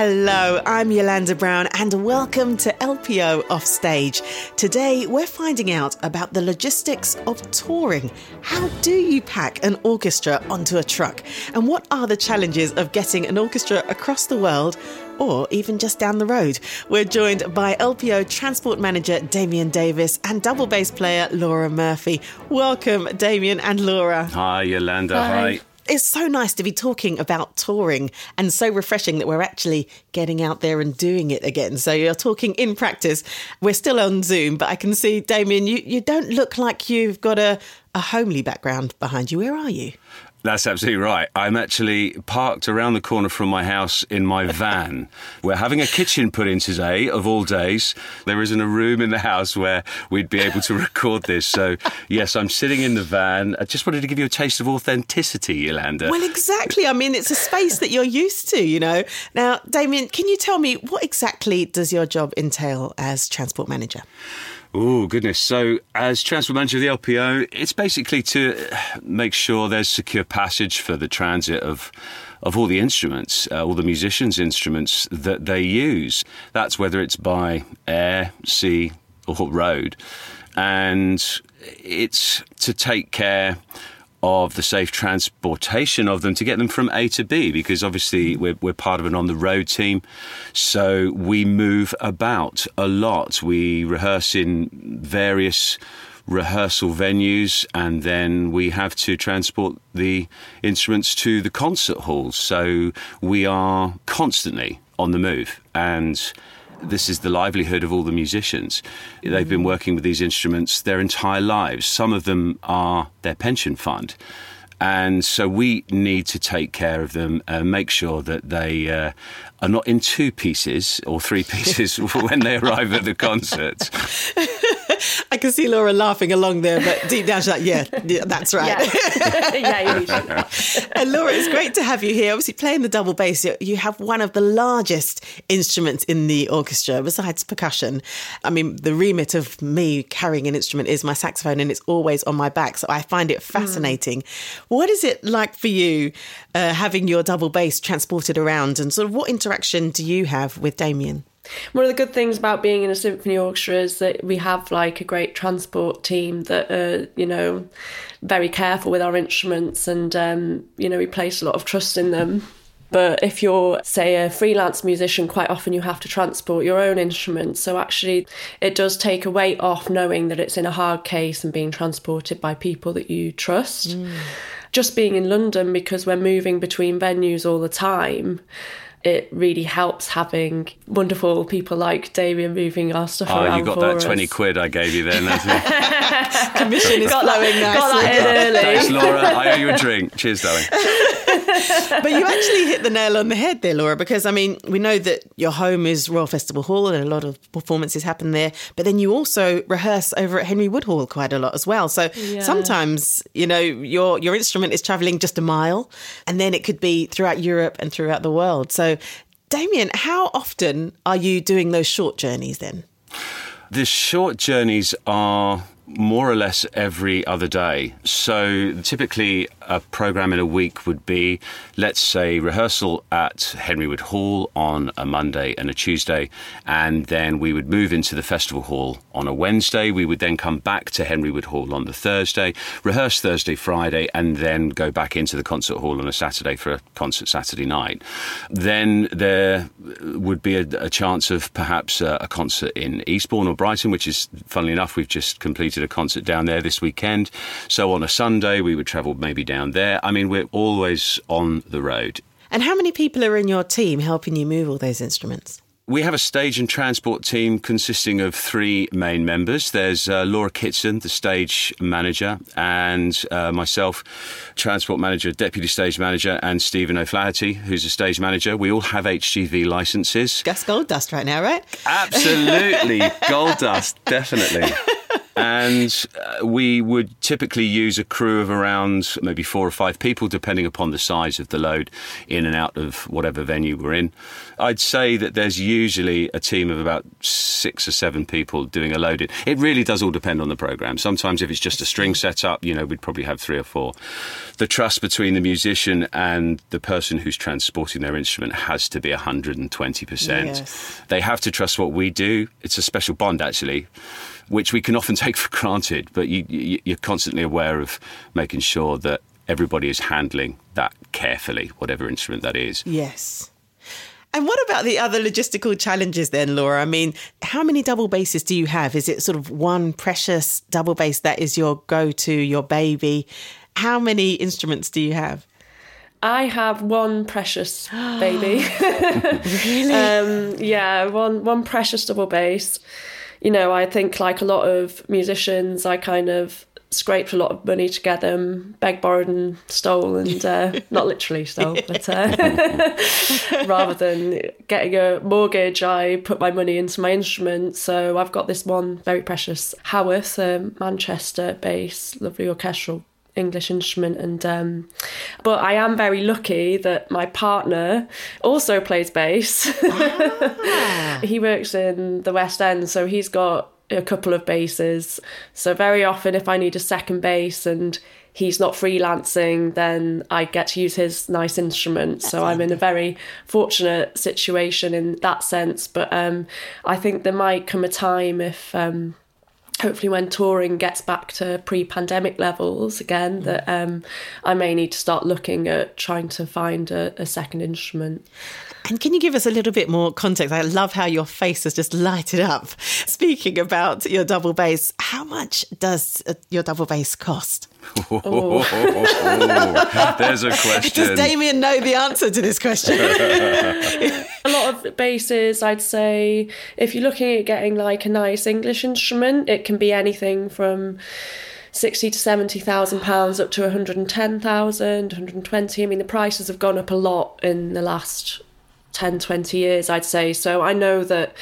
Hello, I'm Yolanda Brown, and welcome to LPO Offstage. Today, we're finding out about the logistics of touring. How do you pack an orchestra onto a truck? And what are the challenges of getting an orchestra across the world? Or even just down the road. We're joined by LPO Transport Manager Damien Davis and double bass player Laura Murphy. Welcome, Damien and Laura. Hi, Yolanda. Hi. Hi it's so nice to be talking about touring and so refreshing that we're actually getting out there and doing it again. So you're talking in practice. We're still on Zoom, but I can see, Damien, you, you don't look like you've got a, a homely background behind you. Where are you? That's absolutely right. I'm actually parked around the corner from my house in my van. We're having a kitchen put in today, of all days. There isn't a room in the house where we'd be able to record this. So, yes, I'm sitting in the van. I just wanted to give you a taste of authenticity, Yolanda. Well, exactly. I mean, it's a space that you're used to, you know. Now, Damien, can you tell me what exactly does your job entail as transport manager? Oh, goodness. So, as transport manager of the LPO, it's basically to make sure there's secure passage for the transit of of all the instruments, uh, all the musicians' instruments that they use. That's whether it's by air, sea, or road. And it's to take care of the safe transportation of them to get them from A to B because obviously we're, we're part of an on the road team. So we move about a lot. We rehearse in various rehearsal venues and then we have to transport the instruments to the concert halls. So we are constantly on the move and this is the livelihood of all the musicians. They've been working with these instruments their entire lives. Some of them are their pension fund. And so we need to take care of them and make sure that they uh, are not in two pieces or three pieces when they arrive at the concert. I can see Laura laughing along there, but deep down she's like, yeah, yeah that's right. Yeah, yeah And Laura, it's great to have you here. Obviously, playing the double bass, you have one of the largest instruments in the orchestra besides percussion. I mean, the remit of me carrying an instrument is my saxophone, and it's always on my back. So I find it fascinating. Mm. What is it like for you uh, having your double bass transported around, and sort of what interaction do you have with Damien? One of the good things about being in a symphony orchestra is that we have like a great transport team that are, you know, very careful with our instruments and, um, you know, we place a lot of trust in them. But if you're, say, a freelance musician, quite often you have to transport your own instruments. So actually, it does take a weight off knowing that it's in a hard case and being transported by people that you trust. Mm. Just being in London, because we're moving between venues all the time, it really helps having wonderful people like Damien moving our stuff oh, around. you got that us. 20 quid I gave you then, Commission is got flowing that, nicely. Got that in early. Thanks, Laura. I owe you a drink. Cheers, darling. but you actually hit the nail on the head there, Laura, because I mean, we know that your home is Royal Festival Hall and a lot of performances happen there, but then you also rehearse over at Henry Wood Hall quite a lot as well. So yeah. sometimes, you know, your your instrument is traveling just a mile and then it could be throughout Europe and throughout the world. So Damien, how often are you doing those short journeys then? The short journeys are more or less every other day. So typically, a program in a week would be, let's say, rehearsal at Henry Wood Hall on a Monday and a Tuesday, and then we would move into the festival hall on a Wednesday. We would then come back to Henry Wood Hall on the Thursday, rehearse Thursday, Friday, and then go back into the concert hall on a Saturday for a concert Saturday night. Then there would be a, a chance of perhaps a, a concert in Eastbourne or Brighton, which is, funnily enough, we've just completed a concert down there this weekend. So on a Sunday, we would travel maybe down there. I mean, we're always on the road. And how many people are in your team helping you move all those instruments? We have a stage and transport team consisting of three main members. There's uh, Laura Kitson, the stage manager, and uh, myself, transport manager, deputy stage manager, and Stephen O'Flaherty, who's a stage manager. We all have HGV licenses. Gus Gold Dust right now, right? Absolutely. Gold Dust, definitely. And uh, we would typically use a crew of around maybe four or five people, depending upon the size of the load in and out of whatever venue we're in. I'd say that there's usually a team of about six or seven people doing a load. In. It really does all depend on the program. Sometimes if it's just a string setup, you know, we'd probably have three or four. The trust between the musician and the person who's transporting their instrument has to be 120%. Yes. They have to trust what we do. It's a special bond, actually which we can often take for granted, but you, you, you're constantly aware of making sure that everybody is handling that carefully, whatever instrument that is. Yes. And what about the other logistical challenges then, Laura? I mean, how many double basses do you have? Is it sort of one precious double bass that is your go to, your baby? How many instruments do you have? I have one precious baby. really? um, yeah, one one precious double bass. You know, I think like a lot of musicians, I kind of scraped a lot of money together get them, begged, borrowed, and stole, and uh, not literally stole, but uh, rather than getting a mortgage, I put my money into my instrument. So I've got this one very precious Howarth, a Manchester bass, lovely orchestral English instrument and um, but I am very lucky that my partner also plays bass. Ah. he works in the West End so he's got a couple of basses. So very often, if I need a second bass and he's not freelancing, then I get to use his nice instrument. That's so I'm in a very fortunate situation in that sense. But um, I think there might come a time if. Um, hopefully when touring gets back to pre-pandemic levels again that um, i may need to start looking at trying to find a, a second instrument and can you give us a little bit more context? I love how your face has just lighted up. Speaking about your double bass, how much does uh, your double bass cost? Oh. There's a question. Does Damien know the answer to this question? a lot of basses, I'd say, if you're looking at getting like a nice English instrument, it can be anything from sixty to seventy thousand pounds up to 110,000, 120. I mean, the prices have gone up a lot in the last 10, 20 years, I'd say. So I know that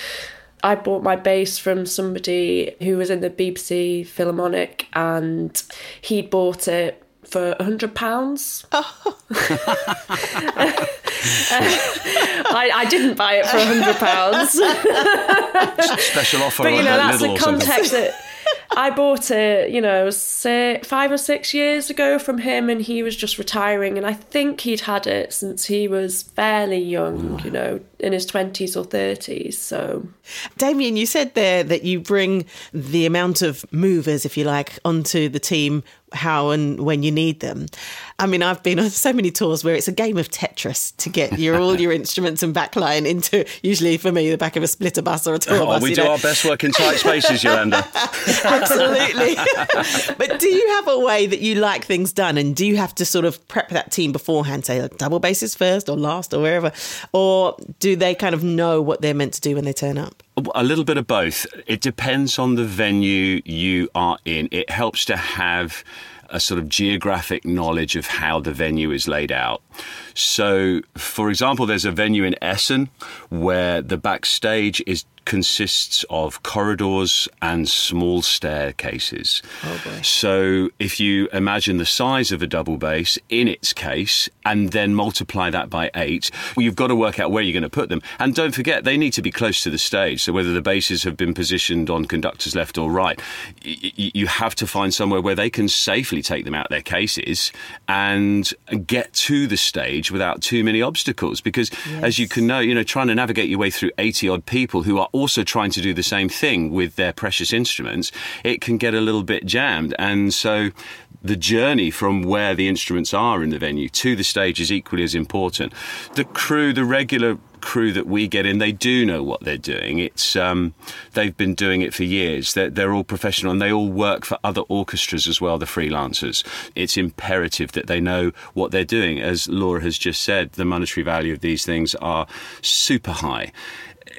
I bought my bass from somebody who was in the BBC Philharmonic and he'd bought it for a hundred pounds. Oh. I, I, didn't buy it for a hundred pounds. Special offer, but you know that's the context that I bought it, you know, six, five or six years ago from him, and he was just retiring. And I think he'd had it since he was fairly young, you know, in his 20s or 30s. So, Damien, you said there that you bring the amount of movers, if you like, onto the team how and when you need them. I mean, I've been on so many tours where it's a game of Tetris to get your all your instruments and backline into usually for me the back of a splitter bus or a tour oh, bus. We do know. our best work in tight spaces, Yolanda. Absolutely. but do you have a way that you like things done, and do you have to sort of prep that team beforehand, say like double basses first or last or wherever, or do they kind of know what they're meant to do when they turn up? A little bit of both. It depends on the venue you are in. It helps to have a sort of geographic knowledge of how the venue is laid out. So, for example, there's a venue in Essen where the backstage is consists of corridors and small staircases. Oh so if you imagine the size of a double bass in its case and then multiply that by eight, well, you've got to work out where you're going to put them. And don't forget, they need to be close to the stage. So whether the basses have been positioned on conductors left or right, you have to find somewhere where they can safely take them out their cases and get to the stage without too many obstacles. Because yes. as you can know, you know, trying to navigate your way through 80 odd people who are also trying to do the same thing with their precious instruments, it can get a little bit jammed. And so the journey from where the instruments are in the venue to the stage is equally as important. The crew, the regular crew that we get in, they do know what they're doing. It's um, they've been doing it for years. They're, they're all professional and they all work for other orchestras as well. The freelancers. It's imperative that they know what they're doing. As Laura has just said, the monetary value of these things are super high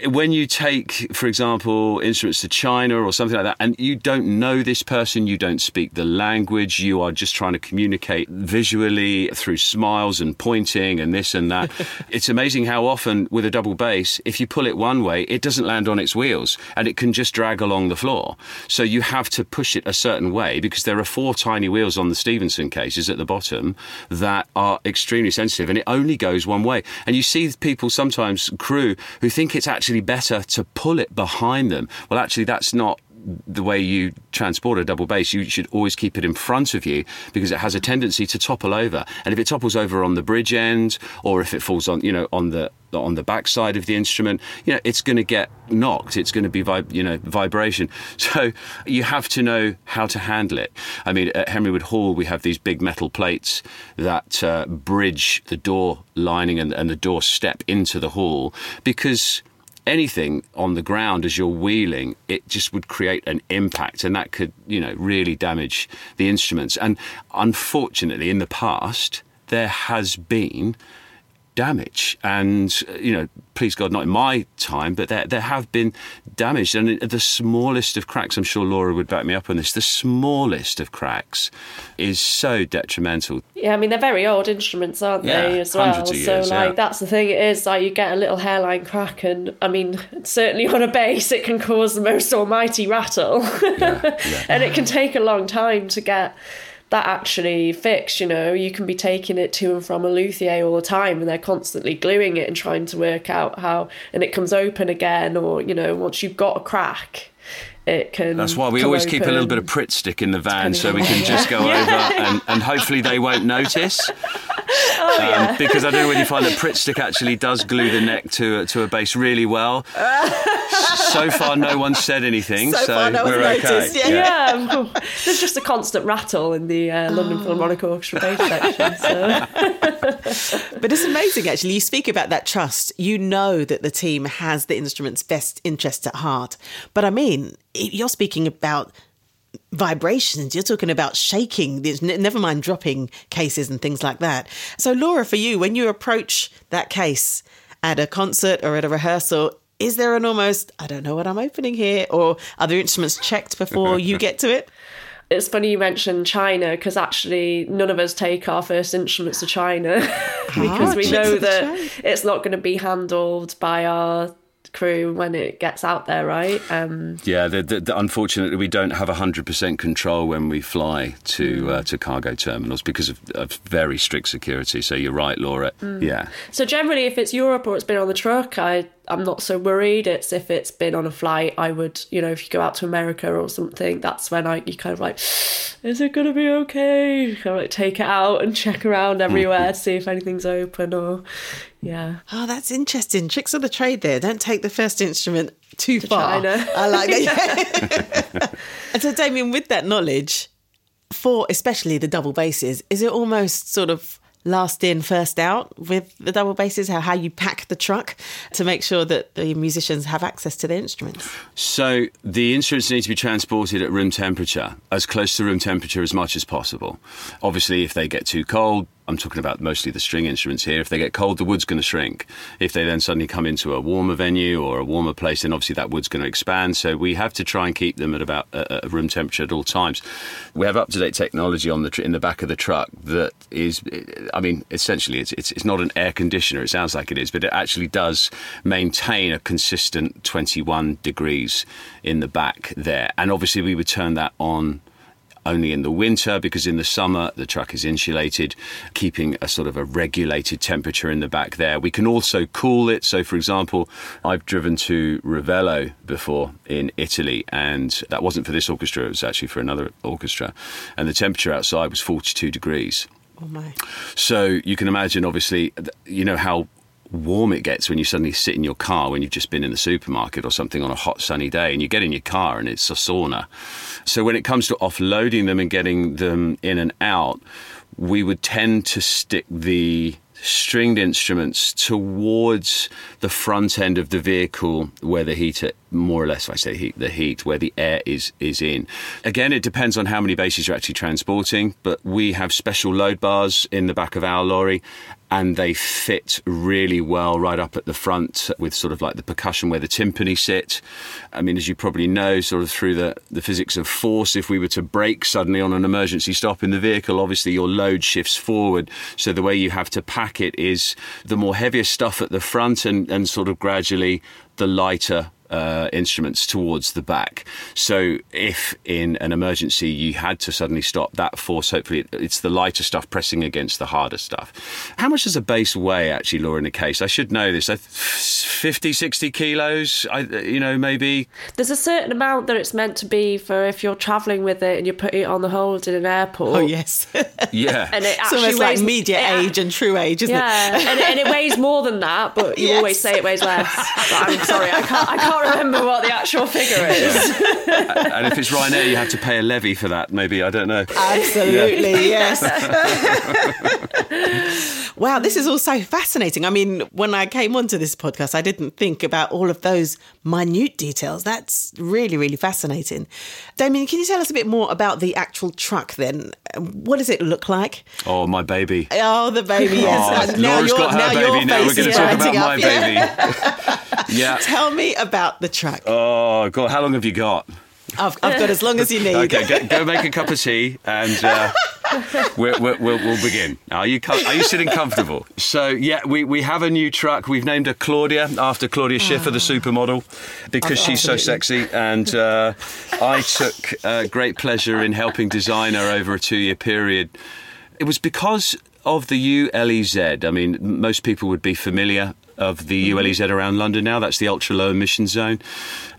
when you take, for example, instruments to China or something like that, and you don't know this person, you don't speak the language, you are just trying to communicate visually through smiles and pointing and this and that. it's amazing how often with a double bass, if you pull it one way, it doesn't land on its wheels and it can just drag along the floor. So you have to push it a certain way because there are four tiny wheels on the Stevenson cases at the bottom that are extremely sensitive and it only goes one way. And you see people sometimes, crew, who think it's actually better to pull it behind them. Well, actually, that's not the way you transport a double bass, you should always keep it in front of you because it has a tendency to topple over. And if it topples over on the bridge end, or if it falls on, you know, on the on the back side of the instrument, you know, it's going to get knocked. It's going to be, vib- you know, vibration. So you have to know how to handle it. I mean, at Henry Wood Hall, we have these big metal plates that uh, bridge the door lining and, and the door step into the hall because anything on the ground as you're wheeling, it just would create an impact, and that could, you know, really damage the instruments. And unfortunately, in the past, there has been damage. And, uh, you know, please God, not in my time, but there, there have been damage. And the smallest of cracks, I'm sure Laura would back me up on this, the smallest of cracks is so detrimental. Yeah, I mean, they're very old instruments, aren't yeah, they, as well? Years, so, like, yeah. that's the thing, it is like you get a little hairline crack, and I mean, certainly on a bass, it can cause the most almighty rattle. Yeah, and it can take a long time to get that actually fixed. You know, you can be taking it to and from a luthier all the time, and they're constantly gluing it and trying to work out how, and it comes open again, or you know, once you've got a crack, it can. That's why we always open. keep a little bit of Pritt stick in the van so we can just go yeah. over and, and hopefully they won't notice. Oh, um, yeah. Because I don't know when you find that Pritt stick actually does glue the neck to to a bass really well. so far, no one said anything, so, so far, no we're okay. Noticed, yeah. yeah. there's just a constant rattle in the uh, London oh. Philharmonic Orchestra bass section. So. but it's amazing, actually. You speak about that trust. You know that the team has the instrument's best interest at heart. But I mean, you're speaking about vibrations. You're talking about shaking, never mind dropping cases and things like that. So, Laura, for you, when you approach that case at a concert or at a rehearsal, is there an almost, I don't know what I'm opening here, or are the instruments checked before you get to it? It's funny you mentioned China because actually none of us take our first instruments to China because ah, we know that it's not going to be handled by our crew when it gets out there, right? Um, yeah, the, the, the, unfortunately, we don't have 100% control when we fly to mm. uh, to cargo terminals because of, of, very strict security. So you're right, Laura. Mm. Yeah. So generally, if it's Europe or it's been on the truck, I I'm not so worried. It's if it's been on a flight, I would, you know, if you go out to America or something, that's when I you kind of like, is it gonna be okay? Kind of like take it out and check around everywhere to see if anything's open or, yeah. Oh, that's interesting. Tricks of the trade there. Don't take the first instrument too to far. China. I like that. and so, Damien, with that knowledge, for especially the double basses, is it almost sort of last in, first out with the double basses, how, how you pack the truck to make sure that the musicians have access to the instruments? So the instruments need to be transported at room temperature, as close to room temperature as much as possible. Obviously, if they get too cold, I'm talking about mostly the string instruments here. If they get cold, the wood's going to shrink. If they then suddenly come into a warmer venue or a warmer place, then obviously that wood's going to expand. So we have to try and keep them at about uh, room temperature at all times. We have up to date technology on the tr- in the back of the truck that is, I mean, essentially it's, it's it's not an air conditioner. It sounds like it is, but it actually does maintain a consistent 21 degrees in the back there. And obviously we would turn that on only in the winter because in the summer the truck is insulated, keeping a sort of a regulated temperature in the back there. We can also cool it. So, for example, I've driven to Ravello before in Italy, and that wasn't for this orchestra, it was actually for another orchestra. And the temperature outside was 42 degrees. Oh my. So you can imagine, obviously, you know how warm it gets when you suddenly sit in your car when you've just been in the supermarket or something on a hot sunny day and you get in your car and it's a sauna. So when it comes to offloading them and getting them in and out, we would tend to stick the stringed instruments towards the front end of the vehicle where the heater more or less, if I say heat, the heat where the air is is in. Again, it depends on how many basses you're actually transporting, but we have special load bars in the back of our lorry, and they fit really well right up at the front with sort of like the percussion where the timpani sit. I mean, as you probably know, sort of through the, the physics of force, if we were to brake suddenly on an emergency stop in the vehicle, obviously your load shifts forward. So the way you have to pack it is the more heavier stuff at the front and, and sort of gradually the lighter uh, instruments towards the back. So if in an emergency you had to suddenly stop, that force, hopefully it's the lighter stuff pressing against the harder stuff. How much does a bass weigh actually, Laura, in a case? I should know this. 50, 60 kilos, I, you know, maybe? There's a certain amount that it's meant to be for if you're travelling with it and you put it on the hold in an airport. Oh, yes. yeah. And it actually so it's weighs, like media it, age and true age, isn't yeah. it? Yeah, and, and, it weighs more than that, but you yes. always say it weighs less. But I'm sorry, I can't, I can't can't remember what the actual figure is. and if it's Ryanair, you have to pay a levy for that. Maybe I don't know. Absolutely, yeah. yes. wow, this is all so fascinating. I mean, when I came onto this podcast, I didn't think about all of those minute details. That's really, really fascinating. Damien, can you tell us a bit more about the actual truck then? What does it look like? Oh, my baby. Oh, the baby, yes. Oh, now Laura's got her now baby. Now we're going to talk about my up, baby. Yeah. Tell me about the truck. Oh, God. How long have you got? I've, I've got as long as you need. okay, go, go, make a cup of tea and uh, we'll, we'll, we'll, begin. Are you are you sitting comfortable? So yeah, we, we have a new truck. We've named her Claudia after Claudia Schiffer, oh. the supermodel, because oh, she's so sexy. And uh, I took uh, great pleasure in helping design her over a two year period. It was because of the ULEZ. I mean, most people would be familiar of the mm-hmm. ULEZ around London now. That's the ultra low emission zone.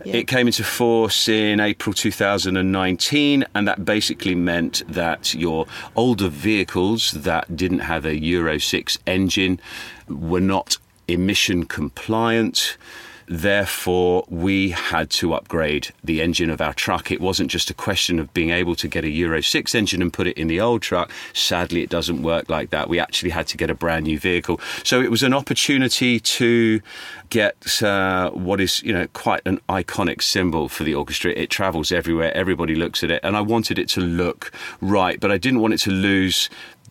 Yeah. It came into force in April 2019, and that basically meant that your older vehicles that didn't have a Euro 6 engine were not emission compliant. Therefore, we had to upgrade the engine of our truck. It wasn't just a question of being able to get a Euro 6 engine and put it in the old truck. Sadly, it doesn't work like that. We actually had to get a brand new vehicle. So it was an opportunity to get uh, what is, you know, quite an iconic symbol for the orchestra. It travels everywhere. Everybody looks at it. And I wanted it to look right, but I didn't want it to lose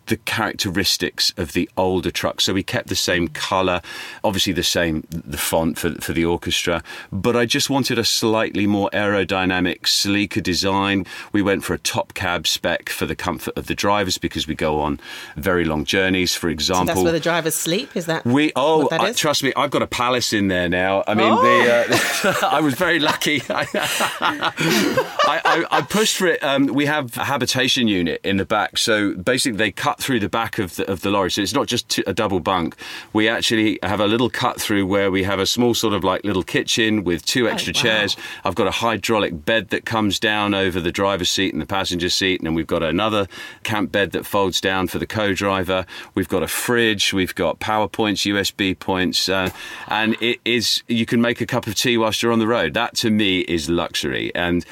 the characteristics of the older truck. So we kept the same colour, obviously the same the font for for the orchestra, but I just wanted a slightly more aerodynamic, sleeker design. We went for a top cab spec for the comfort of the drivers because we go on very long journeys. For example, so that's where the drivers sleep. Is that we? Oh, I, trust me, I've got a palace in there now. I mean, oh. the, uh, I was very lucky. I, I, I, pushed for it. Um, we have a habitation unit in the back, so basically they cut cut through the back of the, of the lorry. So it's not just a double bunk. We actually have a little cut through where we have a small sort of like little kitchen with two extra oh, wow. chairs. I've got a hydraulic bed that comes down over the driver's seat and the passenger seat. And then we've got another camp bed that folds down for the co-driver. We've got a fridge. We've got power points, USB points. Uh, and it is, you can make a cup of tea whilst you're on the road. That to me is luxury. And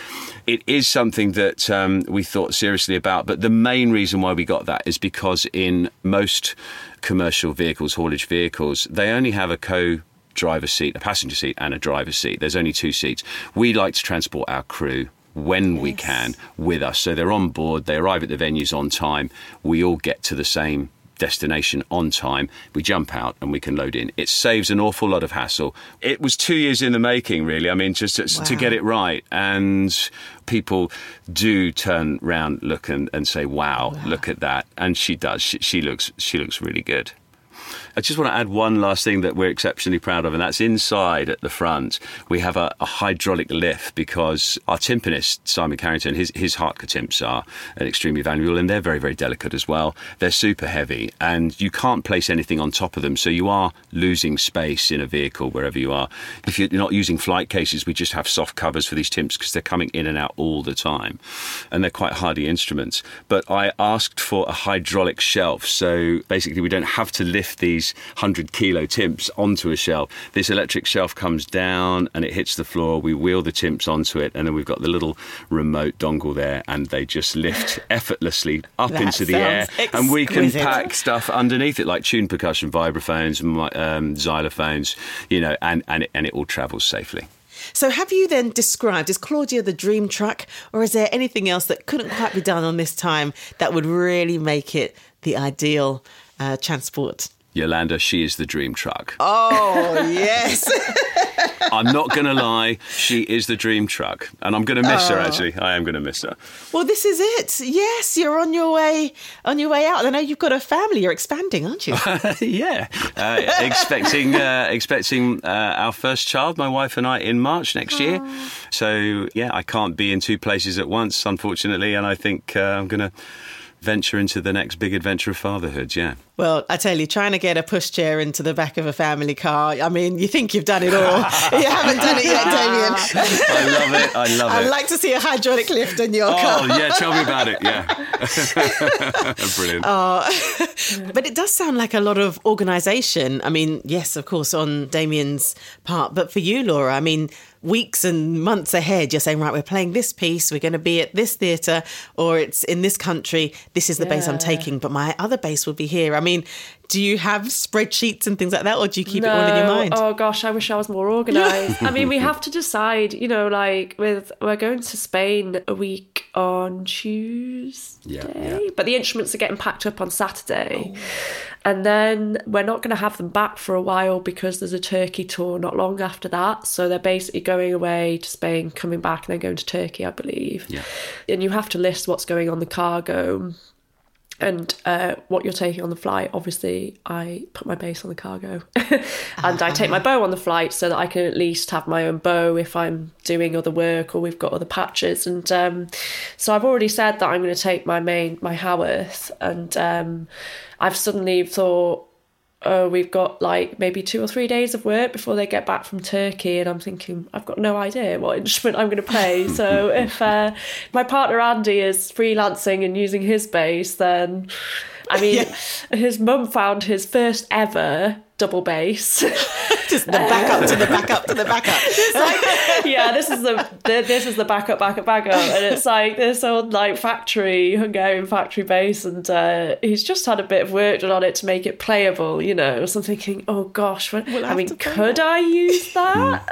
it is something that um, we thought seriously about. But the main reason why we got that is because in most commercial vehicles, haulage vehicles, they only have a co driver seat, a passenger seat, and a driver seat. There's only two seats. We like to transport our crew when yes. we can with us. So they're on board, they arrive at the venues on time, we all get to the same destination on time. We jump out and we can load in. It saves an awful lot of hassle. It was two years in the making, really. I mean, just to, wow. to get it right. And people do turn round, look and, and say, wow, wow, look at that. And she does. She, she looks, she looks really good. I just want to add one last thing that we're exceptionally proud of, and that's inside at the front. We have a, a hydraulic lift because our timpanist, Simon Carrington, his, his Hardtke timps are extremely valuable and they're very, very delicate as well. They're super heavy and you can't place anything on top of them, so you are losing space in a vehicle wherever you are. If you're not using flight cases, we just have soft covers for these timps because they're coming in and out all the time and they're quite hardy instruments. But I asked for a hydraulic shelf, so basically we don't have to lift lift these 100 kilo timps onto a shelf. This electric shelf comes down and it hits the floor. We wheel the timps onto it, and then we've got the little remote dongle there, and they just lift effortlessly up That into the air. And we can pack stuff underneath it, like tuned percussion, vibraphones, um, xylophones, you know, and, and, it, and it all travels safely. So, have you then described, is Claudia the dream truck, or is there anything else that couldn't quite be done on this time that would really make it the ideal uh, transport? Yolanda, she is the dream truck. Oh, yes. I'm not going to lie, she is the dream truck. And I'm going to miss her, Oh. actually. I am going to miss her. well, this is it. Yes, you're on your way on your way out. I know you've got a family. You're expanding, aren't you? yeah. Uh, expecting uh, expecting uh, our first child, my wife and I, in March next year. So, yeah, I can't be in two places at once, unfortunately. And I think uh, I'm going to venture into the next big adventure of fatherhood, yeah. Well, I tell you, trying to get a pushchair into the back of a family car, I mean, you think you've done it all. you haven't done it yet, Damien. I love it. I love it. I'd like to see a hydraulic lift in your oh, car. Oh, yeah, tell me about it. Yeah. Brilliant. Oh, but it does sound like a lot of organisation. I mean, yes, of course, on Damien's part, but for you, Laura, I mean, weeks and months ahead, you're saying, right, we're playing this piece, we're going to be at this theatre, or it's in this country, this is the bass I'm taking, but my other bass will be here. I mean, do you have spreadsheets and things like that, or do you keep it all in your mind? Oh gosh, I wish I was more organised. I mean, we have to decide, you know, like with we're going to Spain a week on Tuesday, Yeah, yeah. but the instruments are getting packed up on Saturday. Oh. And then we're not going to have them back for a while because there's a Turkey tour not long after that. So they're basically going away to Spain, coming back, and then going to Turkey, I believe. Yeah. And you have to list what's going on the cargo and uh, what you're taking on the flight. Obviously, I put my bass on the cargo, and I take my bow on the flight so that I can at least have my own bow if I'm doing other work or we've got other patches. And um, so I've already said that I'm going to take my main my Howarth, and um, I've suddenly thought. Oh, we've got like maybe two or three days of work before they get back from Turkey, and I'm thinking I've got no idea what instrument I'm going to play. so if uh, my partner Andy is freelancing and using his bass, then I mean, his mum found his first ever double bass. Just the backup to the backup to the backup. It's like, yeah, this is the, the this is the backup, backup, backup, and it's like this old like factory Hungarian factory bass, and uh, he's just had a bit of work done on it to make it playable, you know. So I'm thinking, oh gosh, what, We'll I mean, could I use that?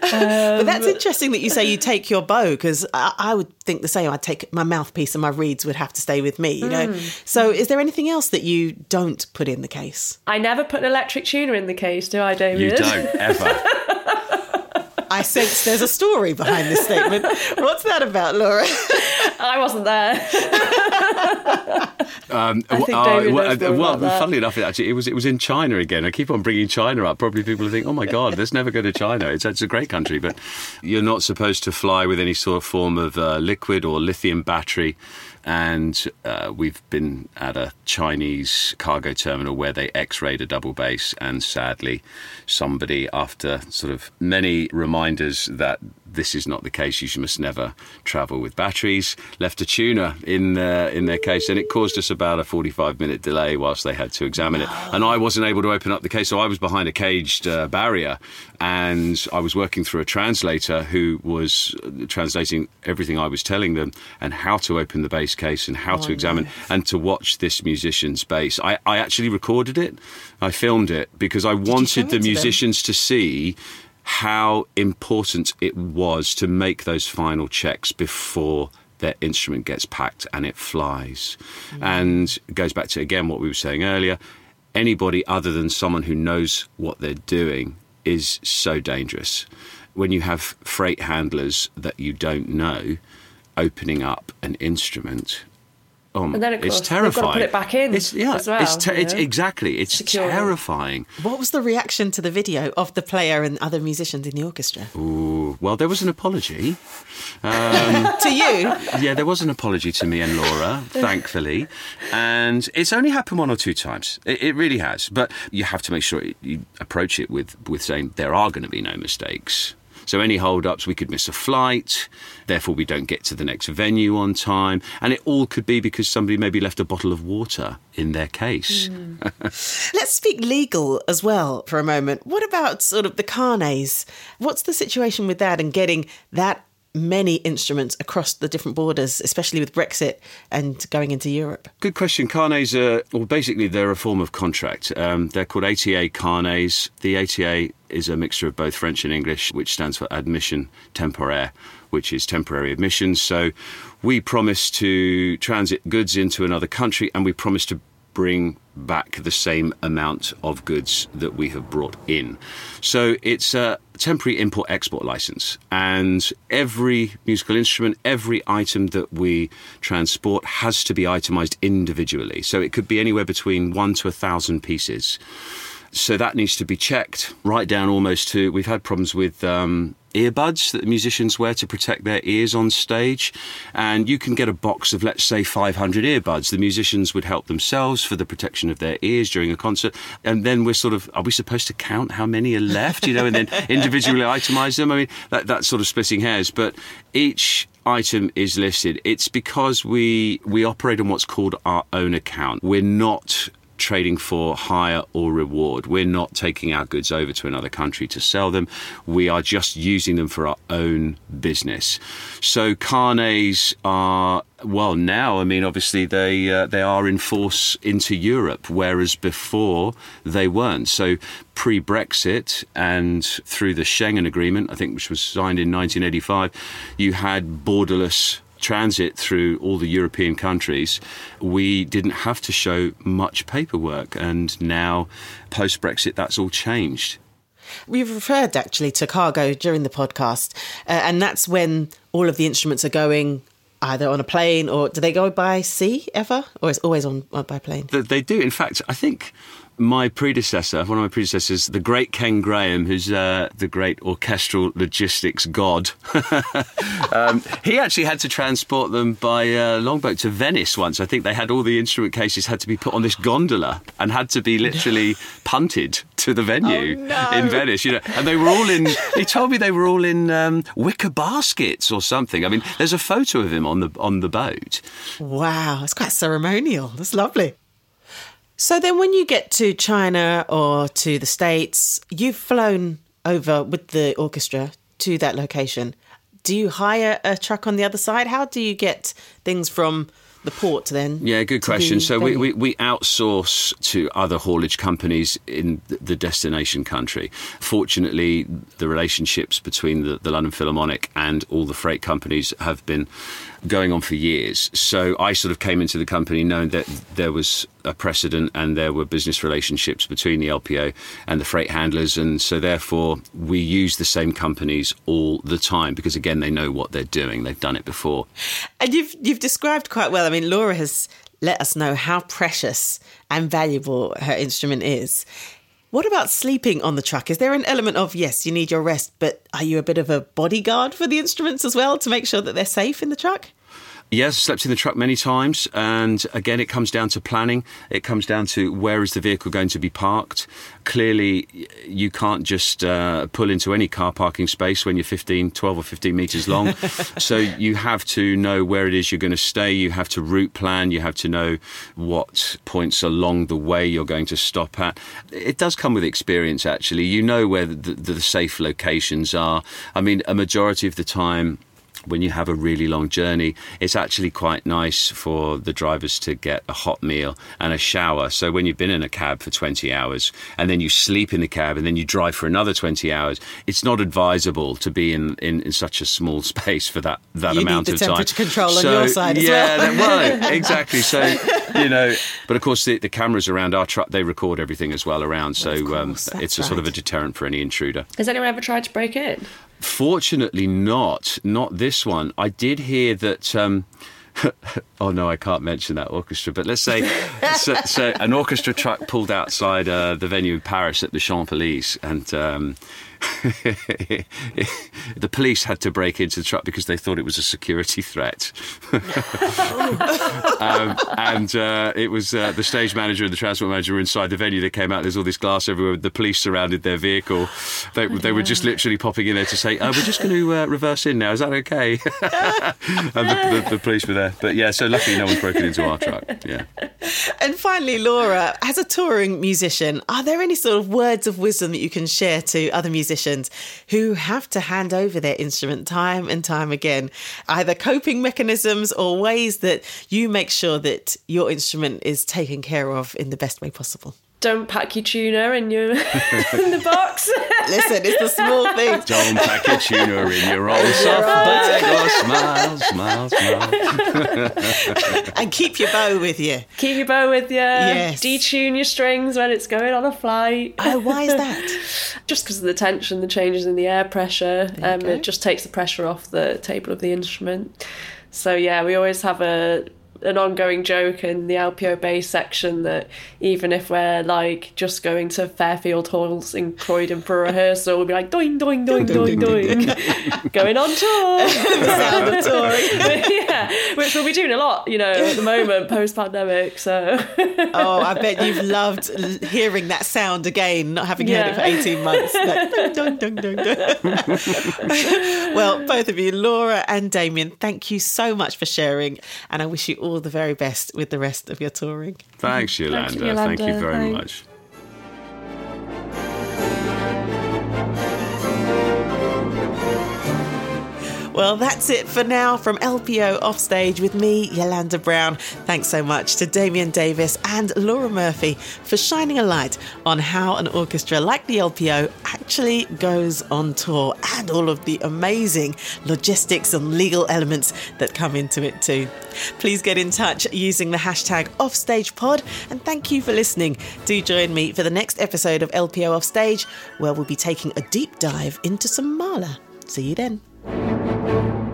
But that's interesting that you say you take your bow because I, I would think the same. I'd take my mouthpiece and my reeds would have to stay with me, you know. So, is there anything else that you don't put in the case? I never put an electric tuner in the case, do I, David? You don't ever. I sense there's a story behind this statement. What's that about, Laura? I wasn't there. Um, I think w- David well, knows well, about that. funnily enough, it actually, it was it was in China again. I keep on bringing China up. Probably people think, "Oh my God, let's never go to China." It's, it's a great country, but you're not supposed to fly with any sort of form of uh, liquid or lithium battery. And uh, we've been at a Chinese cargo terminal where they X-rayed a double bass, and sadly, somebody, after sort of many reminders that this is not the case, you must never travel with batteries, left a tuner in uh, in their case, and it caused us about a 45 minute delay whilst they had to examine it. And I wasn't able to open up the case, so I was behind a caged uh, barrier, and I was working through a translator who was translating everything I was telling them and how to open the bass case and how oh, to examine and to watch this musician's bass. I, I actually recorded it, I filmed it because I show wanted the to them? musicians to see how important it was to make those final checks before their instrument gets packed and it flies. And goes back to again what we were saying earlier anybody other than someone who knows what they're doing is so dangerous. When you have freight handlers that you don't know opening up an instrument, oh, And then, of it's course, they've gotta terrifying. put it back in It's, yeah, as well, it's, ter- you it's exactly. It's Secure terrifying. What was the reaction to the video of the player and other musicians in the orchestra? Ooh, well, there was an apology. Um, to you? Yeah, there was an apology to me and Laura, thankfully. And it's only happened one or two times. It, it really has. But you have to make sure you approach it with, with saying there are going to be no mistakes. So any hold-ups, we could miss a flight, therefore we don't get to the next venue on time, and it all could be because somebody maybe left a bottle of water in their case. Mm. Let's speak legal as well for a moment. What about sort of the carnets? What's the situation with that and getting that many instruments across the different borders, especially with Brexit and going into Europe? Good question. Carnets are, well, basically, they're a form of contract. Um, they're called ATA carnets. The ATA is a mixture of both French and English, which stands for admission temporaire, which is temporary admissions. So we promise to transit goods into another country and we promise to bring back the same amount of goods that we have brought in. So it's a temporary import export license, and every musical instrument, every item that we transport has to be itemized individually. So it could be anywhere between one to a thousand pieces. So that needs to be checked right down almost to. We've had problems with um, earbuds that the musicians wear to protect their ears on stage. And you can get a box of, let's say, 500 earbuds. The musicians would help themselves for the protection of their ears during a concert. And then we're sort of, are we supposed to count how many are left, you know, and then individually itemize them? I mean, that, that's sort of splitting hairs. But each item is listed. It's because we we operate on what's called our own account. We're not trading for hire or reward. We're not taking our goods over to another country to sell them. We are just using them for our own business. So carnets are well now. I mean, obviously they uh, they are in force into Europe, whereas before they weren't. So pre Brexit and through the Schengen Agreement, I think, which was signed in 1985, you had borderless transit through all the European countries, we didn't have to show much paperwork. And now, post Brexit, that's all changed. We've referred actually to cargo during the podcast, uh, and that's when all of the instruments are going either on a plane or do they go by sea ever, or is always on by plane? They do. In fact, I think my predecessor, one of my predecessors, the great Ken Graham, who's uh, the great orchestral logistics god, um, he actually had to transport them by uh, longboat to Venice once. I think they had all the instrument cases had to be put on this gondola and had to be literally punted to the venue oh, no. in Venice. You know, and they were all in. He told me they were all in um, wicker baskets or something. I mean, there's a photo of him on the on the boat. Wow, it's quite ceremonial. That's lovely. So then, when you get to China or to the States, you've flown over with the orchestra to that location. Do you hire a truck on the other side? How do you get things from the port then? Yeah, good question. So we, we, we, outsource to other haulage companies in the destination country. Fortunately, the relationships between the, the London Philharmonic and all the freight companies have been going on for years. So I sort of came into the company knowing that there was a precedent and there were business relationships between the LPO and the freight handlers. And so therefore, we use the same companies all the time because, again, they know what they're doing. They've done it before. And you've, you've described quite well. I mean, Laura has let us know how precious and valuable her instrument is. What about sleeping on the truck? Is there an element of, yes, you need your rest, but are you a bit of a bodyguard for the instruments as well to make sure that they're safe in the truck? Yes, slept in the truck many times, and again, it comes down to planning. It comes down to where is the vehicle going to be parked. Clearly, you can't just uh, pull into any car parking space when you're 15, 12 or 15 metres long. so you have to know where it is you're going to stay. You have to route plan. You have to know what points along the way you're going to stop at. It does come with experience, actually. You know where the, the, the safe locations are. I mean, a majority of the time, when you have a really long journey, it's actually quite nice for the drivers to get a hot meal and a shower. So when you've been in a cab for 20 hours and then you sleep in the cab and then you drive for another 20 hours, it's not advisable to be in, in, in such a small space for that, that you amount of time. temperature control so, on your side yeah, as well. well, exactly. So, you know, but of course the, the cameras around our truck, they record everything as well around. So um, course, um, it's a right. sort of a deterrent for any intruder. Has anyone ever tried to break in? Fortunately, not. Not this one. I did hear that. Um, oh no, I can't mention that orchestra. But let's say, so, so, an orchestra truck pulled outside uh, the venue in Paris at the Champs Elysees, and um, the police had to break into the truck because they thought it was a security threat. um, and uh, it was uh, the stage manager and the transport manager were inside the venue. They came out. There's all this glass everywhere. The police surrounded their vehicle. They, they were just literally popping in there to say, oh, "We're just going to uh, reverse in now. Is that okay?" and the, the, the, police were there. But yeah, so luckily no one's broken into our truck. Yeah. And finally, Laura, as a touring musician, are there any sort of words of wisdom that you can share to other musicians who have to hand over their instrument time and time again? Either coping mechanisms or ways that you make sure that your instrument is taken care of in the best way possible? Don't pack your tuner in your in the box. Listen, it's the small things. Don't pack your tuner in your old soft bag. Oh, smile, smile, smile. and keep your bow with you. Keep your bow with you. Yes. Detune your strings when it's going on a flight. Oh, why is that? just because of the tension, the changes in the air pressure. Um, it just takes the pressure off the table of the instrument. So yeah, we always have a an ongoing joke in the LPO bass section that even if we're like just going to Fairfield Halls in Croydon for a rehearsal, we'll be like doing, doing, doing, doing, doing, going on tour. the sound of touring. yeah, which we'll be doing a lot, you know, at the moment post pandemic. So. oh, I bet you've loved hearing that sound again, not having yeah. heard it for eighteen months. Like, dun, dun, dun, well, both of you, Laura and Damien, thank you so much for sharing, and I wish you all the very best with the rest of your touring. Thanks, Yolanda. Thank you, Yolanda. Thank you very Thanks. much. Well, that's it for now from LPO Offstage with me, Yolanda Brown. Thanks so much to Damien Davis and Laura Murphy for shining a light on how an orchestra like the LPO actually goes on tour and all of the amazing logistics and legal elements that come into it too. Please get in touch using the hashtag OffStagePod and thank you for listening. Do join me for the next episode of LPO Offstage where we'll be taking a deep dive into some Mahler. See you then. Thank you.